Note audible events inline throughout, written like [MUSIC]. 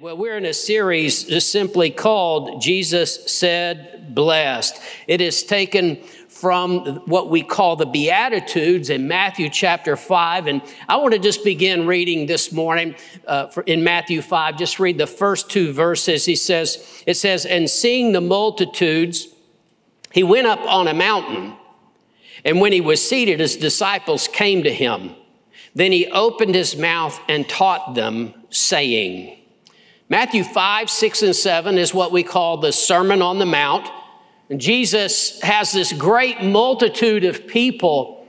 Well, we're in a series simply called Jesus Said Blessed. It is taken from what we call the Beatitudes in Matthew chapter 5. And I want to just begin reading this morning uh, in Matthew 5. Just read the first two verses. He says, It says, And seeing the multitudes, he went up on a mountain. And when he was seated, his disciples came to him. Then he opened his mouth and taught them, saying, Matthew 5, 6, and 7 is what we call the Sermon on the Mount. And Jesus has this great multitude of people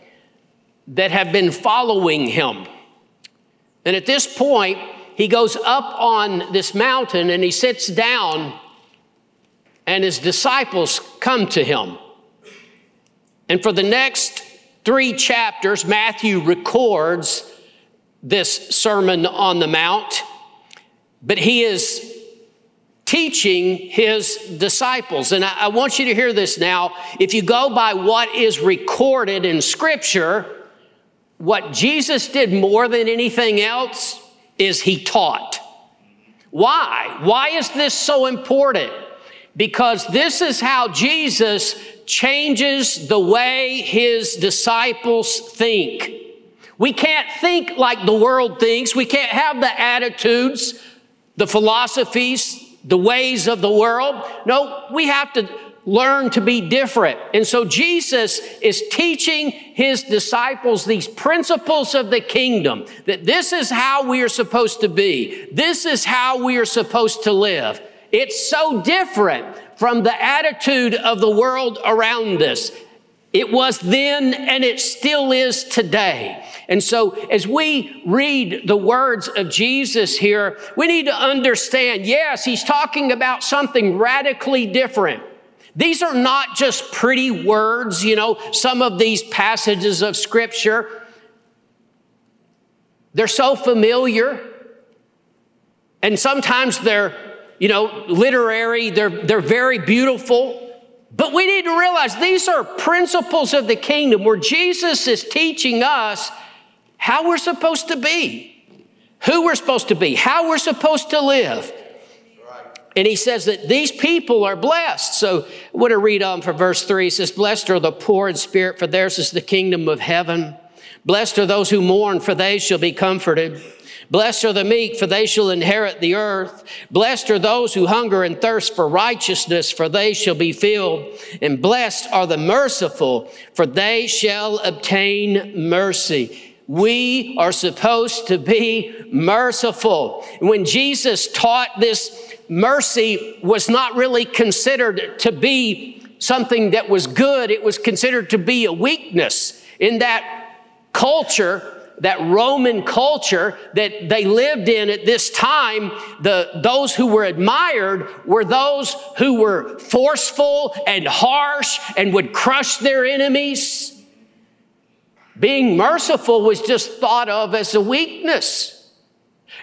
that have been following him. And at this point, he goes up on this mountain and he sits down, and his disciples come to him. And for the next three chapters, Matthew records this Sermon on the Mount but he is teaching his disciples. And I, I, want you to hear this now. If you go by what is recorded in Scripture, what Jesus did more than anything else is he taught. Why? Why is this so important? Because this is how Jesus changes the way his disciples think. We can't think like the world thinks. We can't have the attitudes the philosophies, the ways of the world. No, we have to learn to be different. And so Jesus is teaching his disciples these principles of the kingdom that this is how we are supposed to be. This is how we are supposed to live. It's so different from the attitude of the world around us. It was then and it still is today. And so, as we read the words of Jesus here, we need to understand yes, he's talking about something radically different. These are not just pretty words, you know, some of these passages of Scripture. They're so familiar, and sometimes they're, you know, literary, they're, they're very beautiful. But we need to realize these are principles of the kingdom where Jesus is teaching us how we're supposed to be, who we're supposed to be, how we're supposed to live. And he says that these people are blessed. So I want to read on for verse three. He says, Blessed are the poor in spirit, for theirs is the kingdom of heaven. Blessed are those who mourn, for they shall be comforted. Blessed are the meek, for they shall inherit the earth. Blessed are those who hunger and thirst for righteousness, for they shall be filled. And blessed are the merciful, for they shall obtain mercy. We are supposed to be merciful. When Jesus taught this, mercy was not really considered to be something that was good, it was considered to be a weakness. In that culture, that Roman culture that they lived in at this time, the, those who were admired were those who were forceful and harsh and would crush their enemies. Being merciful was just thought of as a weakness.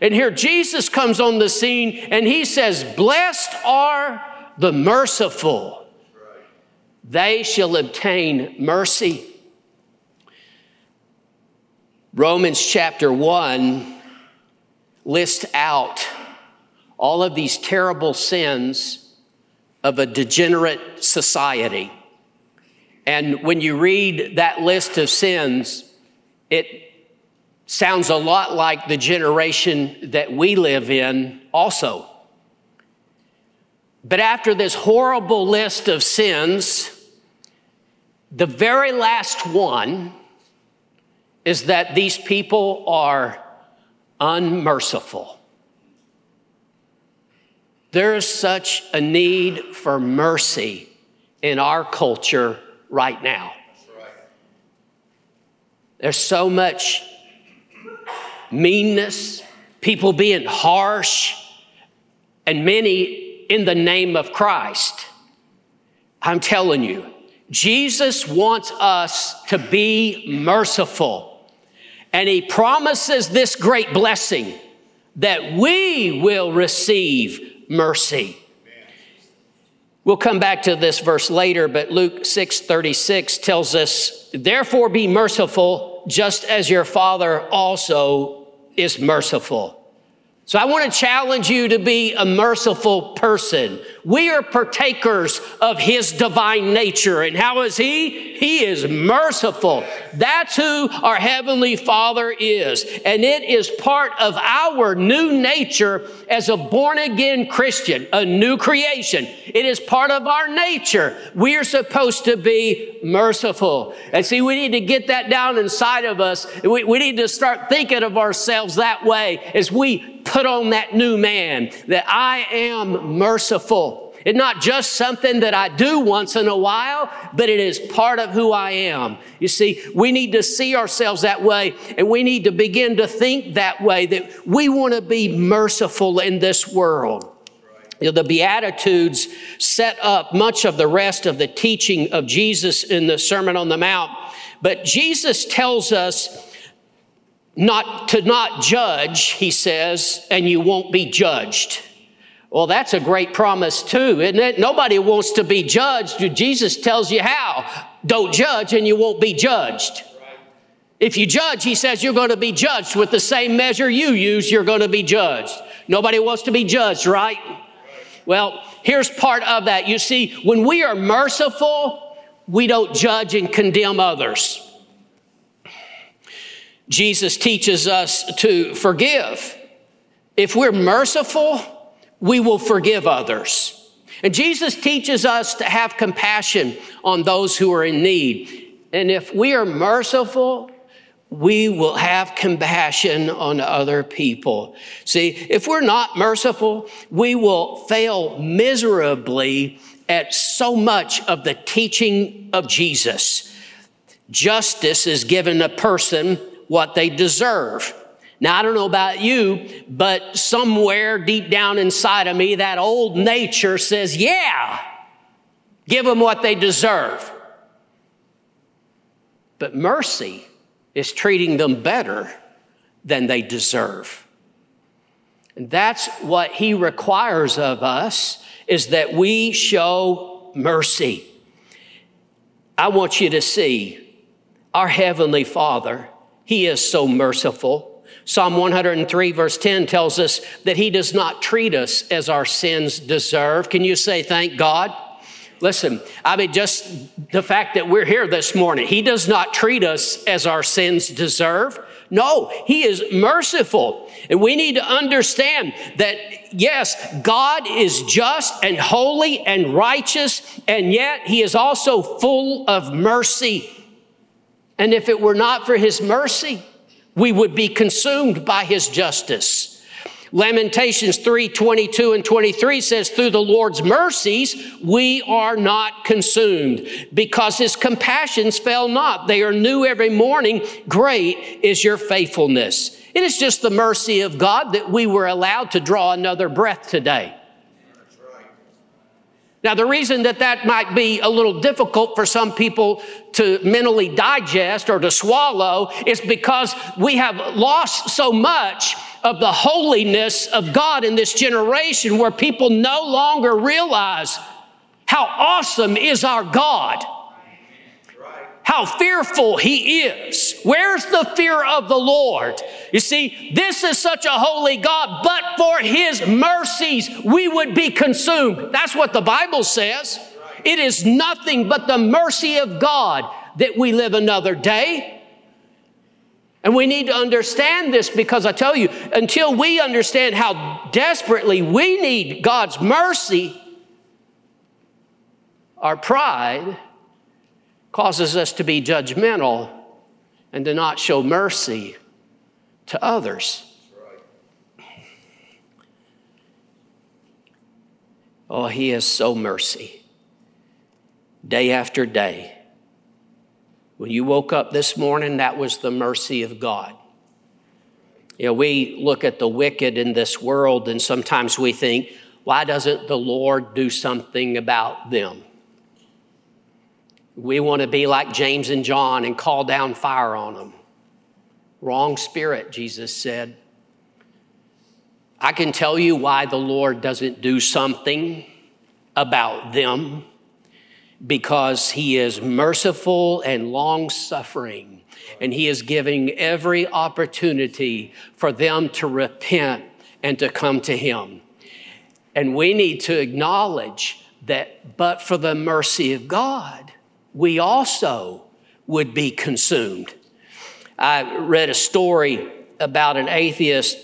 And here Jesus comes on the scene and he says, Blessed are the merciful, they shall obtain mercy. Romans chapter 1 lists out all of these terrible sins of a degenerate society. And when you read that list of sins, it sounds a lot like the generation that we live in also. But after this horrible list of sins, the very last one is that these people are unmerciful. There is such a need for mercy in our culture right now. There's so much meanness, people being harsh, and many in the name of Christ. I'm telling you, Jesus wants us to be merciful. And he promises this great blessing that we will receive mercy. We'll come back to this verse later, but Luke 6 36 tells us, Therefore be merciful, just as your Father also is merciful. So I want to challenge you to be a merciful person. We are partakers of his divine nature. And how is he? He is merciful. That's who our heavenly father is. And it is part of our new nature as a born again Christian, a new creation. It is part of our nature. We are supposed to be merciful. And see, we need to get that down inside of us. We, we need to start thinking of ourselves that way as we put on that new man, that I am merciful. It's not just something that I do once in a while, but it is part of who I am. You see, we need to see ourselves that way, and we need to begin to think that way that we want to be merciful in this world. You know, the Beatitudes set up much of the rest of the teaching of Jesus in the Sermon on the Mount. But Jesus tells us not to not judge, he says, and you won't be judged. Well, that's a great promise too, isn't it? Nobody wants to be judged. Jesus tells you how. Don't judge and you won't be judged. If you judge, he says you're going to be judged with the same measure you use, you're going to be judged. Nobody wants to be judged, right? Well, here's part of that. You see, when we are merciful, we don't judge and condemn others. Jesus teaches us to forgive. If we're merciful, we will forgive others. And Jesus teaches us to have compassion on those who are in need. And if we are merciful, we will have compassion on other people. See, if we're not merciful, we will fail miserably at so much of the teaching of Jesus. Justice is given a person what they deserve. Now, I don't know about you, but somewhere deep down inside of me, that old nature says, yeah, give them what they deserve. But mercy is treating them better than they deserve. And that's what he requires of us is that we show mercy. I want you to see our heavenly Father he is so merciful. Psalm 103, verse 10 tells us that He does not treat us as our sins deserve. Can you say, Thank God? Listen, I mean, just the fact that we're here this morning, He does not treat us as our sins deserve. No, He is merciful. And we need to understand that, yes, God is just and holy and righteous, and yet He is also full of mercy. And if it were not for his mercy, we would be consumed by his justice. Lamentations 3 22 and 23 says, Through the Lord's mercies, we are not consumed because his compassions fail not. They are new every morning. Great is your faithfulness. It is just the mercy of God that we were allowed to draw another breath today. Now, the reason that that might be a little difficult for some people to mentally digest or to swallow is because we have lost so much of the holiness of God in this generation where people no longer realize how awesome is our God how fearful he is. Where's the fear of the Lord? You see, this is such a holy God, but for his mercies we would be consumed. That's what the Bible says. It is nothing but the mercy of God that we live another day. And we need to understand this because I tell you, until we understand how desperately we need God's mercy, our pride causes us to be judgmental and to not show mercy to others. Oh, He is so mercy. Day after day. When you woke up this morning, that was the mercy of God. You know, we look at the wicked in this world and sometimes we think, why doesn't the Lord do something about them? We want to be like James and John and call down fire on them. Wrong spirit, Jesus said. I can tell you why the Lord doesn't do something about them because He is merciful and long suffering, and He is giving every opportunity for them to repent and to come to Him. And we need to acknowledge that, but for the mercy of God, we also would be consumed. I read a story about an atheist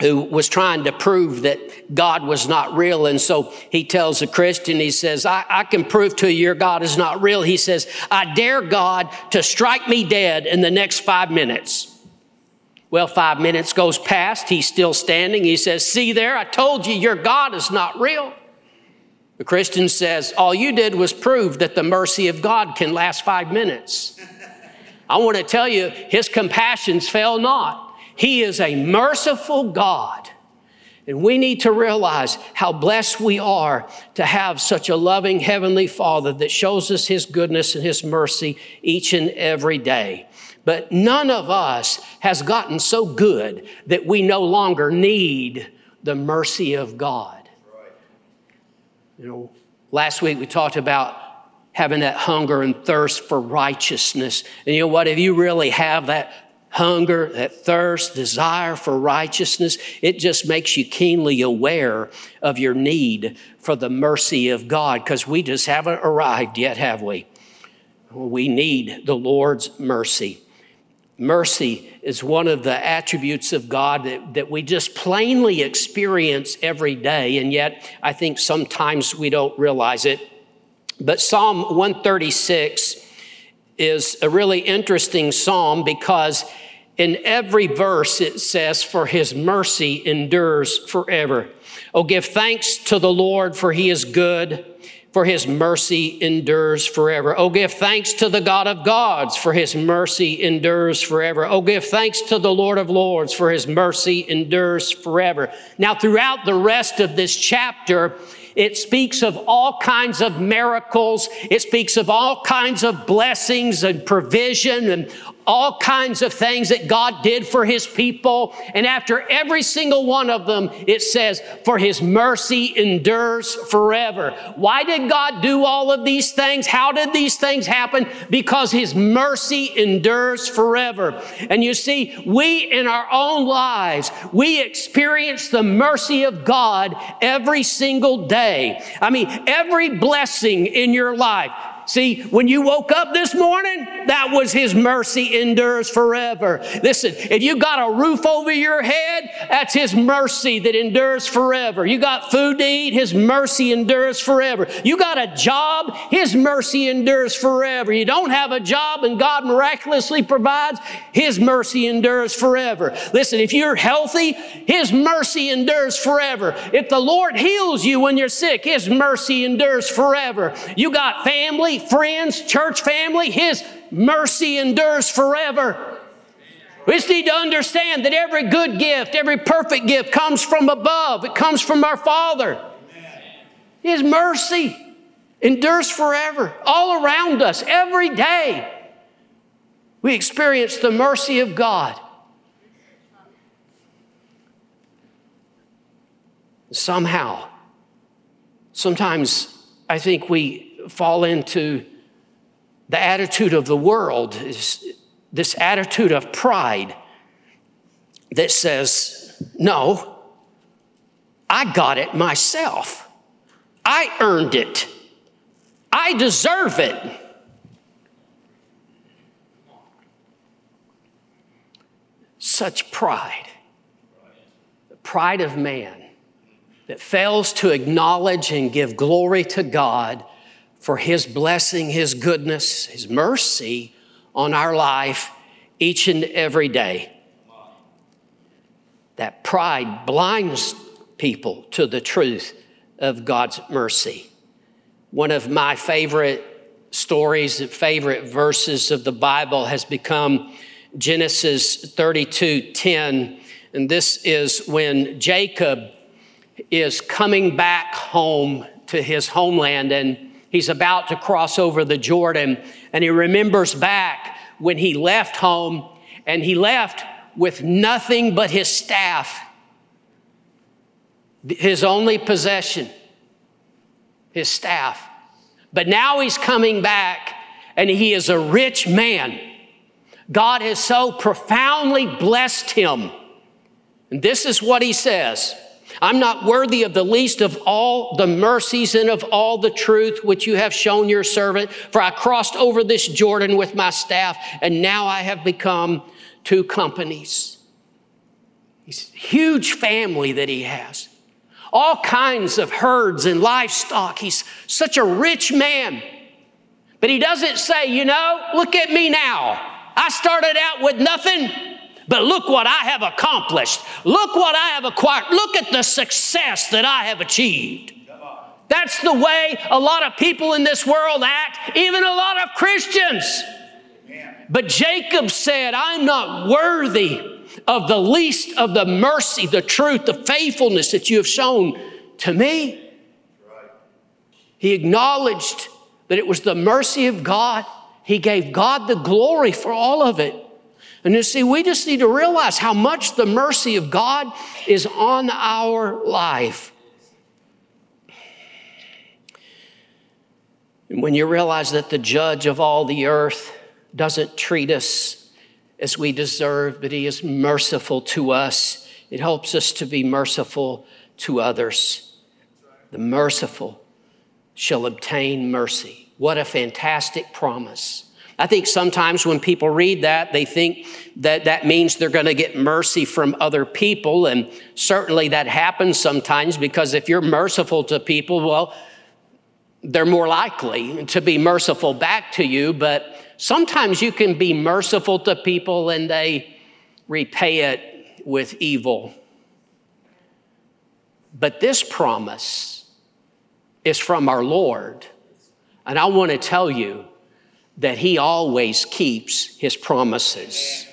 who was trying to prove that God was not real. And so he tells a Christian, he says, I, I, can prove to you your God is not real. He says, I dare God to strike me dead in the next five minutes. Well, five minutes goes past. He's still standing. He says, See there, I told you your God is not real. The Christian says, All you did was prove that the mercy of God can last five minutes. I want to tell you, his compassions fail not. He is a merciful God. And we need to realize how blessed we are to have such a loving Heavenly Father that shows us His goodness and His mercy each and every day. But none of us has gotten so good that we no longer need the mercy of God. You know, last week we talked about having that hunger and thirst for righteousness. And you know what? If you really have that hunger, that thirst, desire for righteousness, it just makes you keenly aware of your need for the mercy of God because we just haven't arrived yet, have we? We need the Lord's mercy. Mercy is one of the attributes of God that, that we just plainly experience every day, and yet I think sometimes we don't realize it. But Psalm 136 is a really interesting psalm because in every verse it says, For his mercy endures forever. Oh, give thanks to the Lord, for he is good, for his mercy endures forever. Oh, give thanks to the God of gods, for his mercy endures forever. Oh, give thanks to the Lord of lords, for his mercy endures forever. Now, throughout the rest of this chapter, it speaks of all kinds of miracles. It speaks of all kinds of blessings and provision and all kinds of things that God did for his people. And after every single one of them, it says, For his mercy endures forever. Why did God do all of these things? How did these things happen? Because his mercy endures forever. And you see, we in our own lives, we experience the mercy of God every single day. I mean, every blessing in your life. See, when you woke up this morning, that was His mercy endures forever. Listen, if you got a roof over your head, that's His mercy that endures forever. You got food to eat, His mercy endures forever. You got a job, His mercy endures forever. You don't have a job and God miraculously provides, His mercy endures forever. Listen, if you're healthy, His mercy endures forever. If the Lord heals you when you're sick, His mercy endures forever. You got family, friends, church family, His mercy endures forever. We just need to understand that every good gift, every perfect gift comes from above. It comes from our Father. His mercy endures forever, all around us, every day. We experience the mercy of God. Somehow, sometimes I think we fall into the attitude of the world, is this attitude of pride that says, No, I got it myself. I earned it. I deserve it. Such pride, the pride of man that fails to acknowledge and give glory to God for His blessing, His goodness, His mercy on our life each and every day. That pride blinds people to the truth of God's mercy. One of my favorite stories, and favorite verses of the Bible has become Genesis 32 10. And this is when Jacob is coming back home to his homeland and He's about to cross over the Jordan, and he remembers back when he left home, and he left with nothing but his staff, his only possession, his staff. But now he's coming back, and he is a rich man. God has so profoundly blessed him And this is what he says. I'm not worthy of the least of all the mercies and of all the truth which you have shown your servant, for I crossed over this Jordan with my staff, and now I have become two companies. He's huge family that he has, all kinds of herds and livestock. He's such a rich man. But he doesn't say, you know, look at me now. I started out with nothing. But look what I have accomplished. Look what I have acquired. Look at the success that I have achieved. That's the way a lot of people in this world act, even a lot of Christians. But Jacob said, I'm not worthy of the least of the mercy, the truth, the faithfulness that you have shown to me. He acknowledged that it was the mercy of God. He gave God the glory for all of it. And you see, we just need to realize how much the mercy of God is on our life. And when you realize that the judge of all the earth doesn't treat us as we deserve, but he is merciful to us, it helps us to be merciful to others. The merciful shall obtain mercy. What a fantastic promise. I think sometimes when people read that, they think that that means they're going to get mercy from other people. And certainly that happens sometimes because if you're merciful to people, well, they're more likely to be merciful back to you. But sometimes you can be merciful to people and they repay it with evil. But this promise is from our Lord. And I want to tell you, that He always keeps His promises.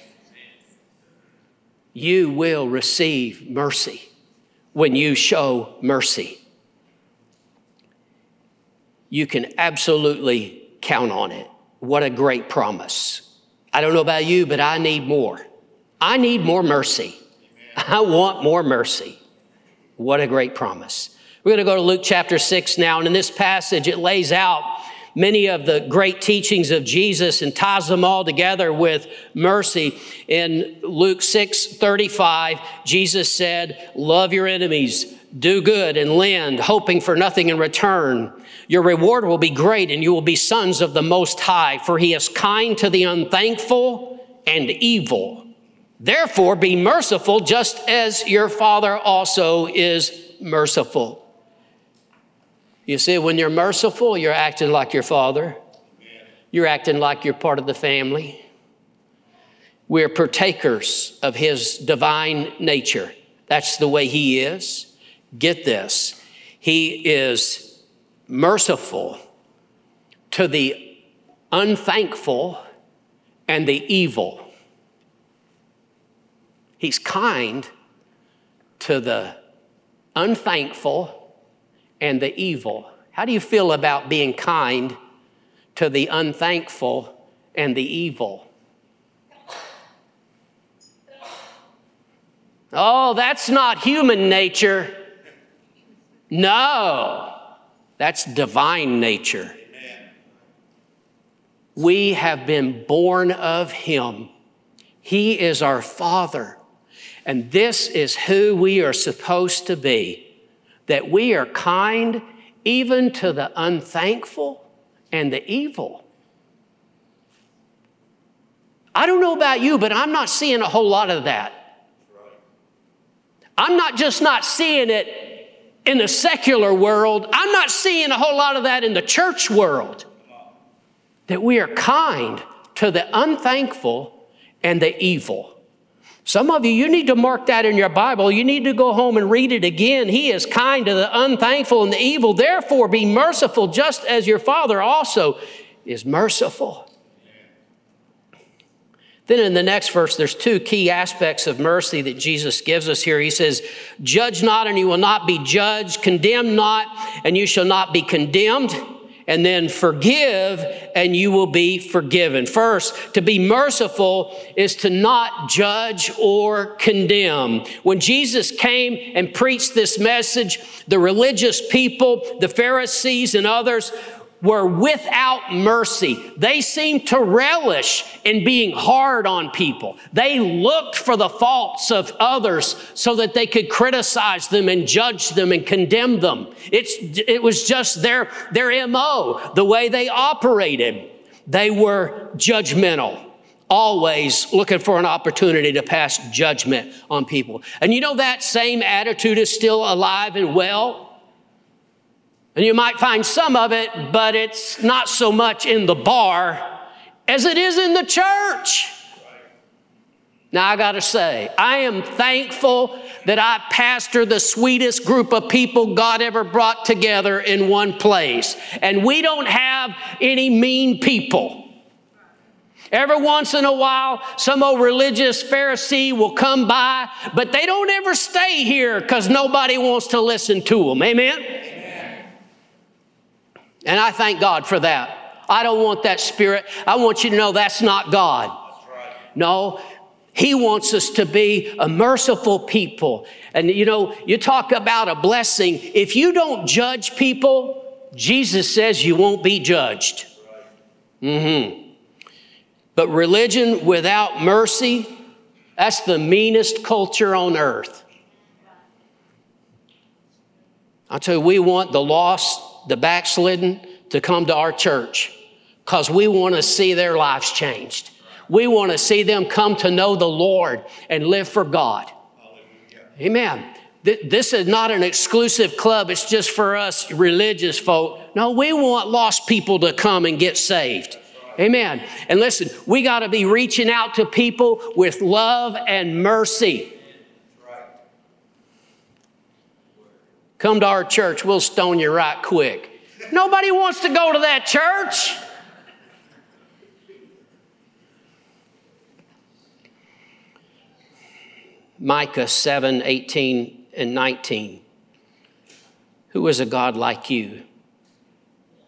You will receive mercy when you show mercy. You can absolutely count on it. What a great promise. I don't know about you, but I need more. I need more mercy. I want more mercy. What a great promise. We're going to go to Luke chapter 6 now, and in this passage, it lays out many of the great teachings of Jesus and ties them all together with mercy. In Luke 6 35, Jesus said, Love your enemies, do good, and lend, hoping for nothing in return. Your reward will be great, and you will be sons of the Most High, for he is kind to the unthankful and evil. Therefore, be merciful, just as your Father also is merciful. You see, when you're merciful, you're acting like your father. You're acting like you're part of the family. We're partakers of his divine nature. That's the way he is. Get this. He is merciful to the unthankful and the evil. He's kind to the unthankful and the evil. How do you feel about being kind to the unthankful and the evil? Oh, that's not human nature. No, that's divine nature. We have been born of Him. He is our Father. And this is who we are supposed to be that we are kind even to the unthankful and the evil. I don't know about you, but I'm not seeing a whole lot of that. I'm not just not seeing it in the secular world, I'm not seeing a whole lot of that in the church world. That we are kind to the unthankful and the evil. Some of you, you need to mark that in your Bible. You need to go home and read it again. He is kind to the unthankful and the evil. Therefore, be merciful just as your Father also is merciful. Then in the next verse, there's two key aspects of mercy that Jesus gives us here. He says, Judge not, and you will not be judged. Condemn not, and you shall not be condemned and then forgive and you will be forgiven. First, to be merciful is to not judge or condemn. When Jesus came and preached this message, the religious people, the Pharisees and others were without mercy. They seemed to relish in being hard on people. They looked for the faults of others so that they could criticize them and judge them and condemn them. It's, it was just their, their MO, the way they operated. They were judgmental always looking for an opportunity to pass judgment on people. And you know that same attitude is still alive and well and you might find some of it, but it's not so much in the bar as it is in the church. Now, I got to say, I am thankful that I pastor the sweetest group of people God ever brought together in one place. And we don't have any mean people. Every once in a while, some old religious Pharisee will come by, but they don't ever stay here because nobody wants to listen to them. Amen? And I thank God for that. I don't want that spirit. I want you to know that's not God. No, He wants us to be a merciful people. And you know, you talk about a blessing. If you don't judge people, Jesus says you won't be judged. Mm-hmm. But religion without mercy, that's the meanest culture on earth. I tell you, we want the lost the backslidden to come to our church because we want to see their lives changed. We want to see them come to know the Lord and live for God. Amen. This is not an exclusive club, it's just for us religious folk. No, we want lost people to come and get saved. Amen. And listen, we got to be reaching out to people with love and mercy. Come to our church, we'll stone you right quick. Nobody wants to go to that church. Micah 7 18 and 19. Who is a God like you,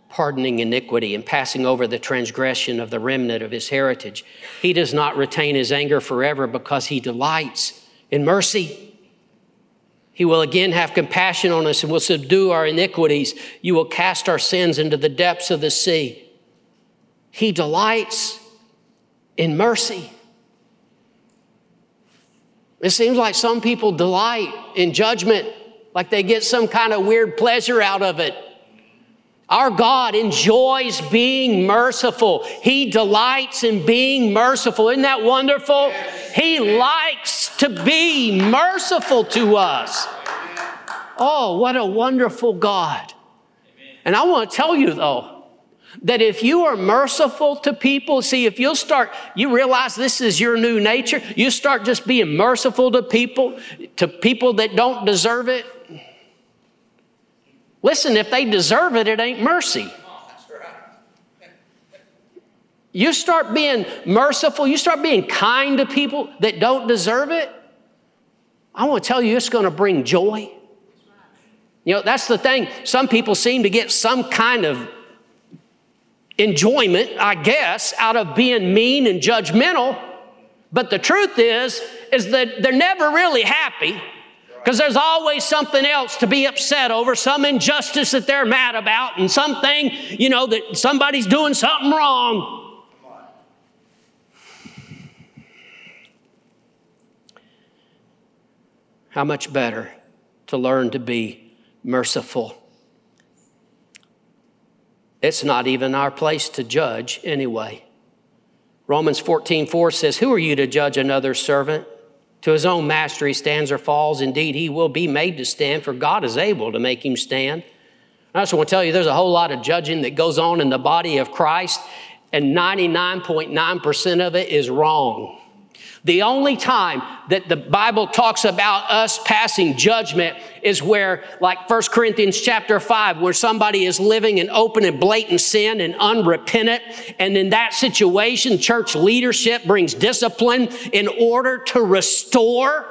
pardoning iniquity and passing over the transgression of the remnant of his heritage? He does not retain his anger forever because he delights in mercy. He will again have compassion on us and will subdue our iniquities. You will cast our sins into the depths of the sea. He delights in mercy. It seems like some people delight in judgment, like they get some kind of weird pleasure out of it. Our God enjoys being merciful. He delights in being merciful. Isn't that wonderful? He likes to be merciful to us. Oh, what a wonderful God. And I want to tell you though, that if you are merciful to people, see, if you'll start, you realize this is your new nature, you start just being merciful to people, to people that don't deserve it. Listen, if they deserve it, it ain't mercy. You start being merciful, you start being kind to people that don't deserve it. I want to tell you, it's going to bring joy. You know, that's the thing. Some people seem to get some kind of enjoyment, I guess, out of being mean and judgmental. But the truth is, is that they're never really happy because there's always something else to be upset over, some injustice that they're mad about, and something, you know, that somebody's doing something wrong. How much better to learn to be merciful. It's not even our place to judge anyway. Romans 14, 4 says, Who are you to judge another servant? To his own master he stands or falls. Indeed, he will be made to stand, for God is able to make him stand. I just want to tell you, there's a whole lot of judging that goes on in the body of Christ, and 99.9% of it is wrong. The only time that the Bible talks about us passing judgment is where, like 1 Corinthians chapter 5, where somebody is living in open and blatant sin and unrepentant. And in that situation, church leadership brings discipline in order to restore.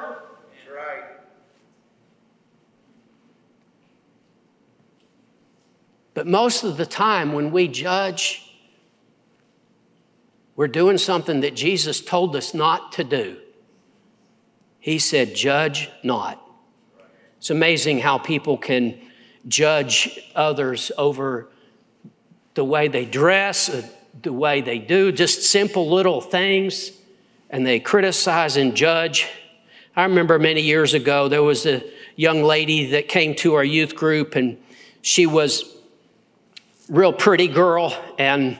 But most of the time, when we judge, we're doing something that Jesus told us not to do. He said, Judge not. It's amazing how people can judge others over the way they dress, uh, the way they do, just simple little things, and they criticize and judge. I remember many years ago, there was a young lady that came to our youth group, and she was real pretty girl, and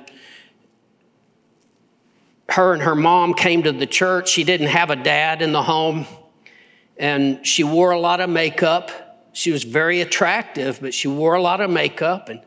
her and her mom came to the church. She didn't have a dad in the home, and she wore a lot of makeup. She was very attractive, but she wore a lot of makeup, and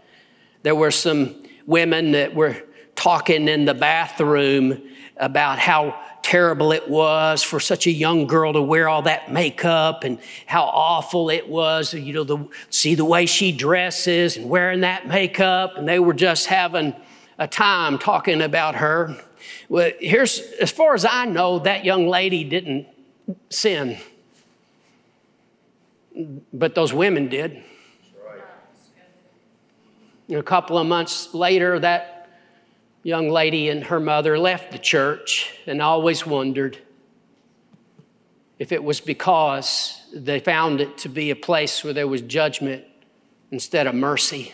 there were some women that were talking in the bathroom about how terrible it was for such a young girl to wear all that makeup and how awful it was, you know, the, see the way she dresses and wearing that makeup. And they were just having a time talking about her. Well, here's, as far as I know, that young lady didn't sin, but those women did. A couple of months later, that young lady and her mother left the church and always wondered if it was because they found it to be a place where there was judgment instead of mercy.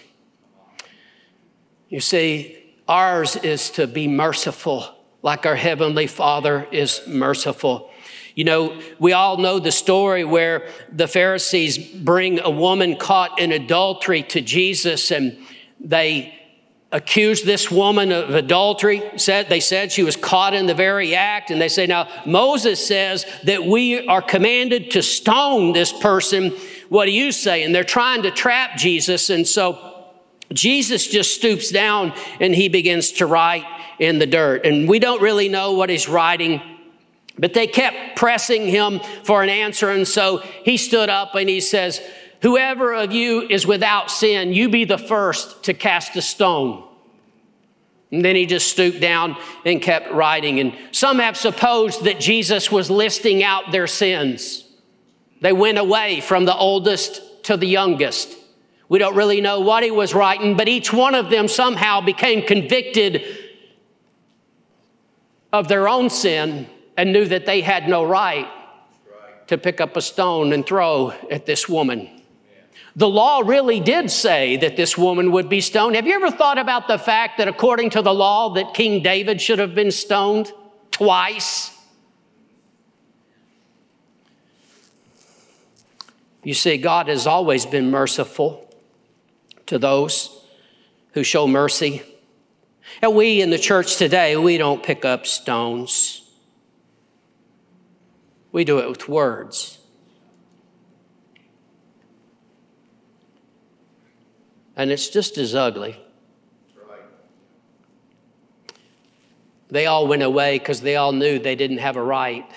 You see, ours is to be merciful like our Heavenly Father is merciful. You know, we all know the story where the Pharisees bring a woman caught in adultery to Jesus and they accused this woman of adultery. Said they said she was caught in the very act, and they say, now Moses says that we are commanded to stone this person. What do you say? And they're trying to trap Jesus, and so Jesus just stoops down and he begins to write in the dirt. And we don't really know what he's writing. But they kept pressing him for an answer. And so he stood up and he says, Whoever of you is without sin, you be the first to cast a stone. And then he just stooped down and kept writing. And some have supposed that Jesus was listing out their sins. They went away from the oldest to the youngest. We don't really know what he was writing, but each one of them somehow became convicted of their own sin and knew that they had no right to pick up a stone and throw at this woman. The law really did say that this woman would be stoned. Have you ever thought about the fact that according to the law that King David should have been stoned twice? You see, God has always been merciful to those who show mercy. And we in the church today, we don't pick up stones. We do it with words. and it's just as ugly. They all went away because they all knew they didn't have a right.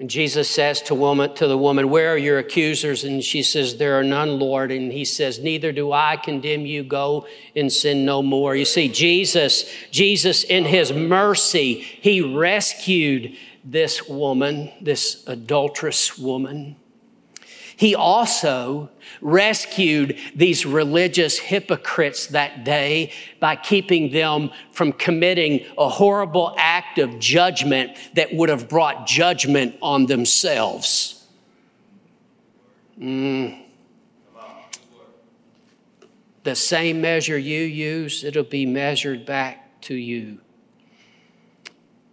And Jesus says to, woman, to the woman, Where are your accusers? And she says, There are none, Lord. And he says, Neither do I condemn you. Go and sin no more. You see, Jesus, Jesus, in his mercy, he rescued this woman, this adulterous woman. He also rescued these religious hypocrites that day by keeping them from committing a horrible act of judgment that would have brought judgment on themselves. Mm. The same measure you use, it'll be measured back to you.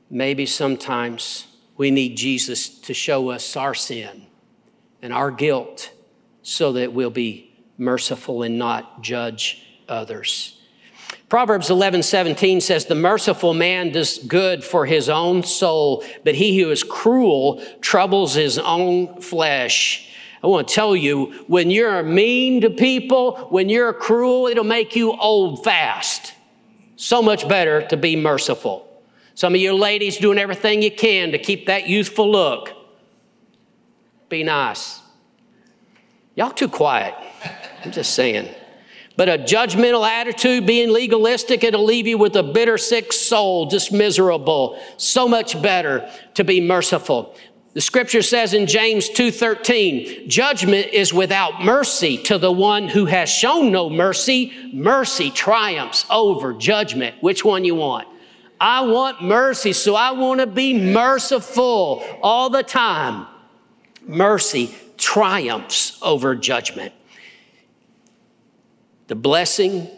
Maybe sometimes we need Jesus to show us our sin and our guilt so that we'll be merciful and not judge others. Proverbs 11, 17 says, The merciful man does good for his own soul, but he who is cruel troubles his own flesh. I want to tell you, when you're mean to people, when you're cruel, it'll make you old fast. So much better to be merciful. Some of you ladies doing everything you can to keep that youthful look. Be nice. Y'all too quiet. I'm just saying. But a judgmental attitude, being legalistic, it'll leave you with a bitter, sick soul, just miserable. So much better to be merciful. The scripture says in James 2:13, judgment is without mercy to the one who has shown no mercy. Mercy triumphs over judgment. Which one you want? I want mercy, so I want to be merciful all the time mercy triumphs over judgment. The blessing,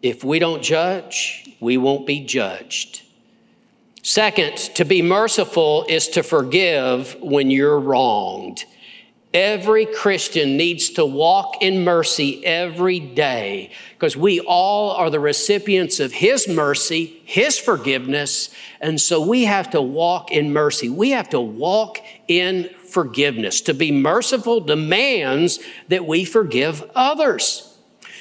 if we don't judge, we won't be judged. Second, to be merciful is to forgive when you're wronged. Every Christian needs to walk in mercy every day because we all are the recipients of His mercy, His forgiveness, and so we have to walk in mercy. We have to walk in forgiveness. To be merciful demands that we forgive others.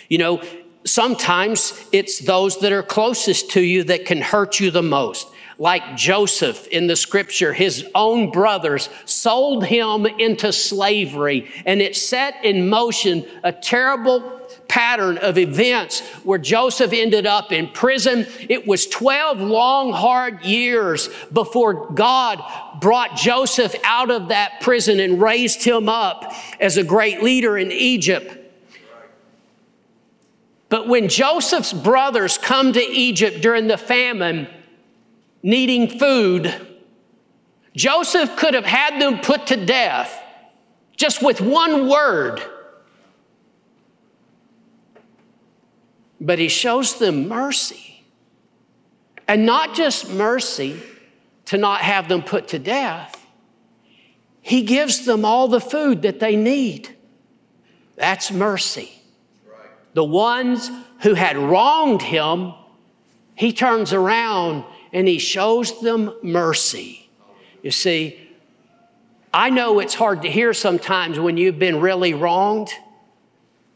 You know, sometimes it's those that are closest to you that can hurt you the most like Joseph in the scripture, his own brothers sold him into slavery, and it set in motion a terrible pattern of events where Joseph ended up in prison. It was 12 long, hard years before God brought Joseph out of that prison and raised him up as a great leader in Egypt. But when Joseph's brothers come to Egypt during the famine, needing food, Joseph could have had them put to death just with one word. But he shows them mercy. And not just mercy to not have them put to death, he gives them all the food that they need. That's mercy. The ones who had wronged him, he turns around and he shows them mercy. You see, I know it's hard to hear sometimes when you've been really wronged,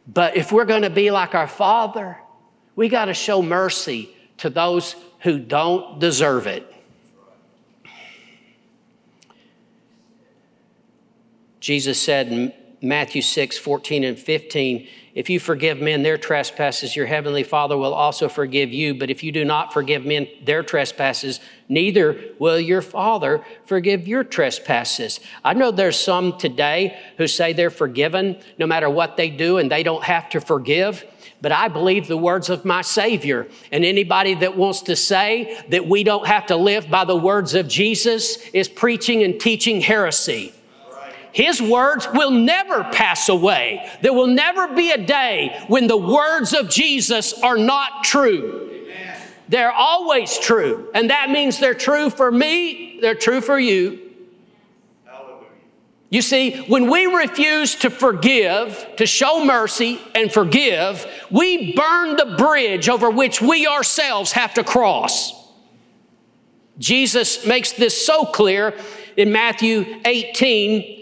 but if we're going to be like our Father, we got to show mercy to those who don't deserve it. Jesus said in Matthew 6 14 and 15, if you forgive men their trespasses, your heavenly Father will also forgive you. But if you do not forgive men their trespasses, neither will your Father forgive your trespasses. I know there's some today who say they're forgiven no matter what they do and they don't have to forgive. But I believe the words of my Savior. And anybody that wants to say that we don't have to live by the words of Jesus is preaching and teaching heresy. His words will never pass away. There will never be a day when the words of Jesus are not true. They're always true. And that means they're true for me, they're true for you. You see, when we refuse to forgive, to show mercy and forgive, we burn the bridge over which we ourselves have to cross. Jesus makes this so clear in Matthew 18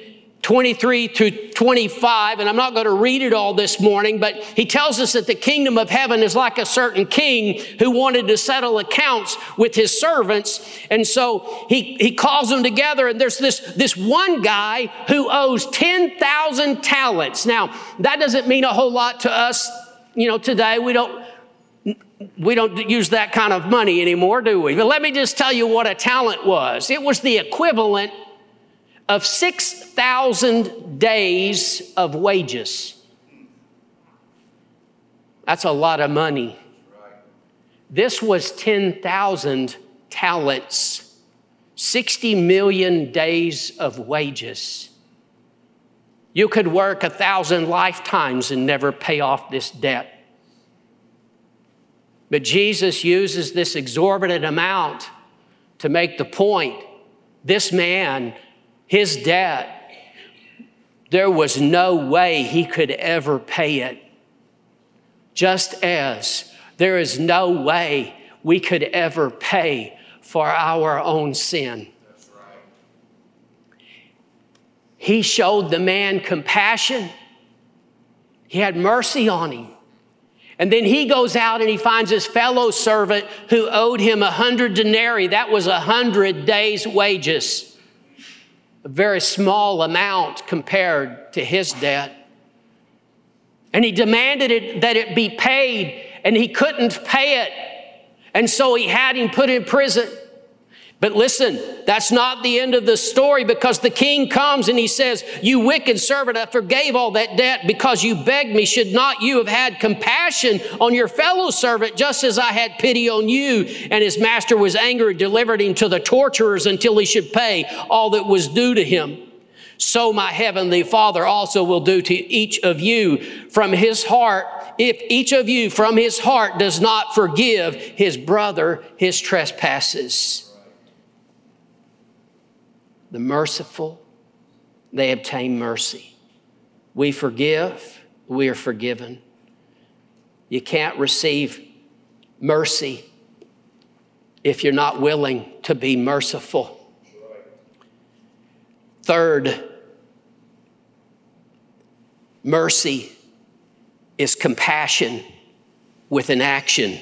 23 to 25, and I'm not going to read it all this morning, but he tells us that the kingdom of heaven is like a certain king who wanted to settle accounts with his servants. And so he, he calls them together, and there's this, this one guy who owes 10,000 talents. Now, that doesn't mean a whole lot to us, you know, today. We don't. We don't use that kind of money anymore, do we? But let me just tell you what a talent was. It was the equivalent of 6,000 days of wages. That's a lot of money. This was 10,000 talents, 60 million days of wages. You could work a thousand lifetimes and never pay off this debt. But Jesus uses this exorbitant amount to make the point this man his debt, there was no way he could ever pay it. Just as there is no way we could ever pay for our own sin. He showed the man compassion. He had mercy on him. And then he goes out and he finds his fellow servant who owed him a hundred denarii. That was a hundred days' wages a very small amount compared to his debt. And he demanded it, that it be paid, and he couldn't pay it. And so he had him put in prison. But listen, that's not the end of the story because the king comes and he says, You wicked servant, I forgave all that debt because you begged me. Should not you have had compassion on your fellow servant just as I had pity on you? And his master was angry, delivered him to the torturers until he should pay all that was due to him. so my heavenly Father also will do to each of you from his heart. If each of you from his heart does not forgive his brother his trespasses. The merciful, they obtain mercy. We forgive, we are forgiven. You can't receive mercy if you're not willing to be merciful. Third, mercy is compassion with an action.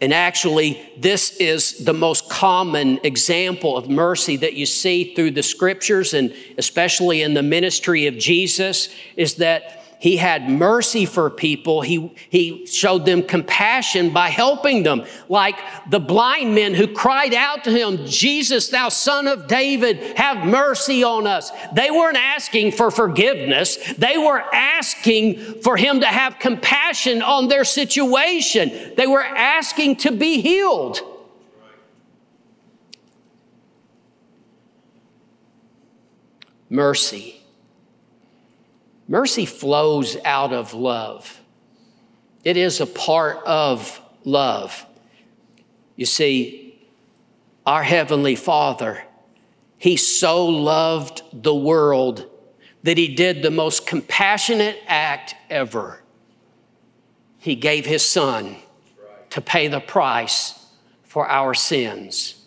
And actually, this is the most common example of mercy that you see through the scriptures and especially in the ministry of Jesus is that he had mercy for people. He, he showed them compassion by helping them, like the blind men who cried out to him, Jesus, thou son of David, have mercy on us. They weren't asking for forgiveness. They were asking for him to have compassion on their situation. They were asking to be healed. Mercy Mercy flows out of love. It is a part of love. You see, our Heavenly Father, He so loved the world that He did the most compassionate act ever. He gave His Son to pay the price for our sins.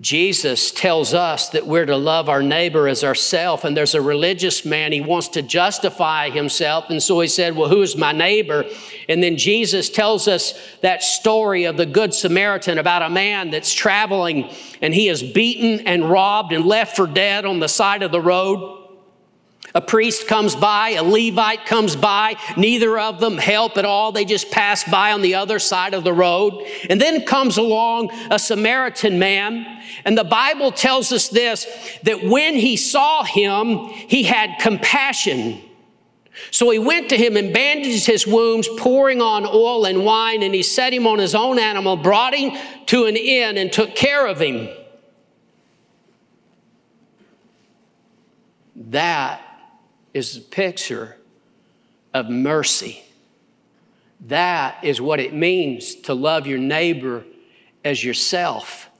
Jesus tells us that we're to love our neighbor as ourself, and there's a religious man, he wants to justify himself, and so he said, Well, who is my neighbor? And then Jesus tells us that story of the Good Samaritan about a man that's traveling and he is beaten and robbed and left for dead on the side of the road. A priest comes by, a Levite comes by, neither of them help at all. They just pass by on the other side of the road. And then comes along a Samaritan man. And the Bible tells us this that when he saw him, he had compassion. So he went to him and bandaged his wounds, pouring on oil and wine, and he set him on his own animal, brought him to an inn, and took care of him. That is a picture of mercy. That is what it means to love your neighbor as yourself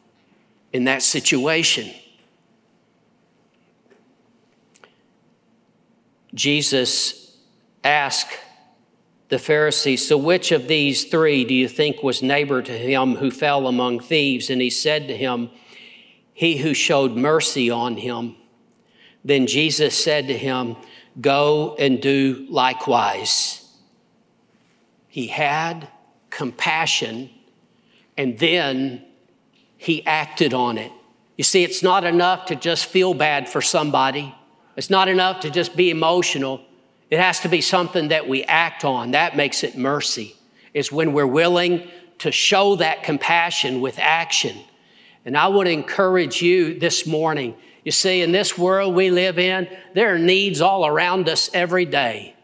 in that situation. Jesus asked the Pharisees, So which of these three do you think was neighbor to him who fell among thieves? And he said to him, He who showed mercy on him. Then Jesus said to him, Go and do likewise. He had compassion and then he acted on it. You see, it's not enough to just feel bad for somebody, it's not enough to just be emotional. It has to be something that we act on. That makes it mercy, is when we're willing to show that compassion with action. And I would encourage you this morning you see, in this world we live in, there are needs all around us every day.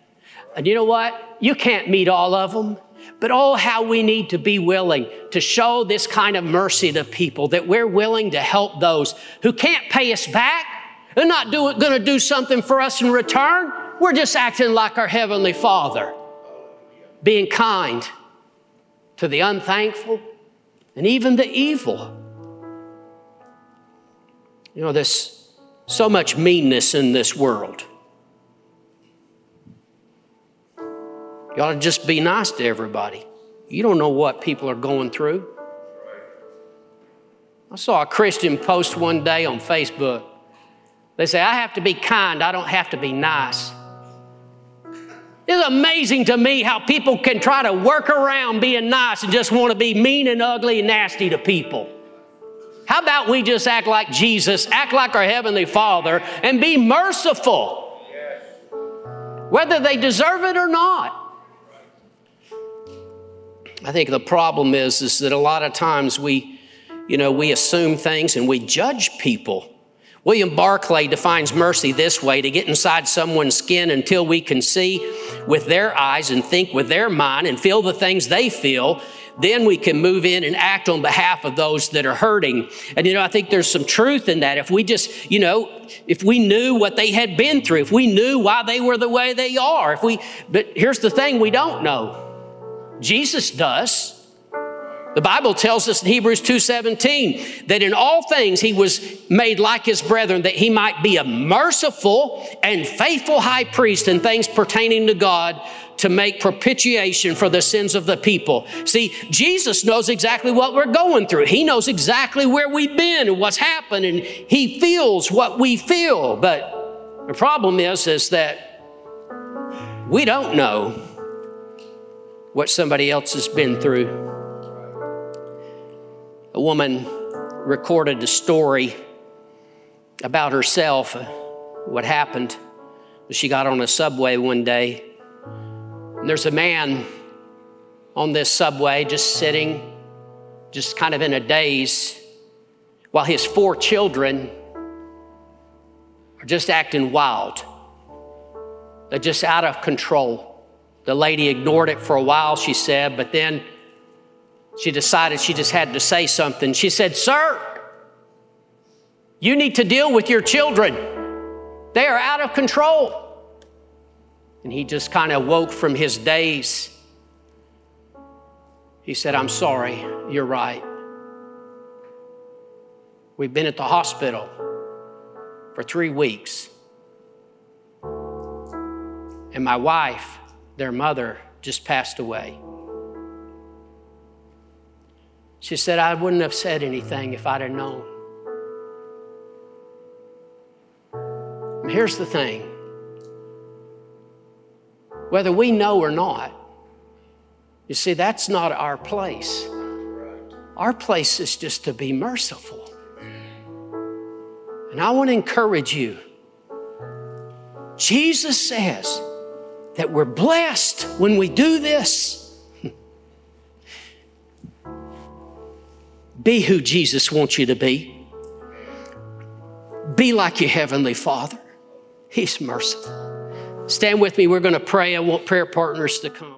And you know what? You can't meet all of them. But oh, how we need to be willing to show this kind of mercy to people, that we're willing to help those who can't pay us back. They're not going to do something for us in return. We're just acting like our Heavenly Father, being kind to the unthankful and even the evil. You know, there's so much meanness in this world. You ought to just be nice to everybody. You don't know what people are going through. I saw a Christian post one day on Facebook. They say, I have to be kind, I don't have to be nice. It's amazing to me how people can try to work around being nice and just want to be mean and ugly and nasty to people. How about we just act like Jesus, act like our Heavenly Father, and be merciful, whether they deserve it or not? I think the problem is, is that a lot of times we, you know, we assume things and we judge people. William Barclay defines mercy this way to get inside someone's skin until we can see with their eyes and think with their mind and feel the things they feel, then we can move in and act on behalf of those that are hurting. And you know, I think there's some truth in that. If we just, you know, if we knew what they had been through, if we knew why they were the way they are, if we, but here's the thing we don't know. Jesus does. The Bible tells us in Hebrews 2:17 that in all things he was made like his brethren that he might be a merciful and faithful high priest in things pertaining to God to make propitiation for the sins of the people. See, Jesus knows exactly what we're going through. He knows exactly where we've been and what's happened and he feels what we feel. But the problem is is that we don't know what somebody else has been through a woman recorded a story about herself, uh, what happened. She got on a subway one day, and there's a man on this subway just sitting, just kind of in a daze, while his four children are just acting wild. They're just out of control. The lady ignored it for a while, she said, but then she decided she just had to say something. She said, Sir, you need to deal with your children. They are out of control. And he just kind of woke from his daze. He said, I'm sorry, you're right. We've been at the hospital for three weeks. And my wife, their mother, just passed away. She said, I wouldn't have said anything if I'd have known. Here's the thing whether we know or not, you see, that's not our place. Our place is just to be merciful. And I want to encourage you. Jesus says that we're blessed when we do this. [LAUGHS] Be who Jesus wants you to be. Be like your Heavenly Father. He's merciful. Stand with me. We're going to pray. I want prayer partners to come.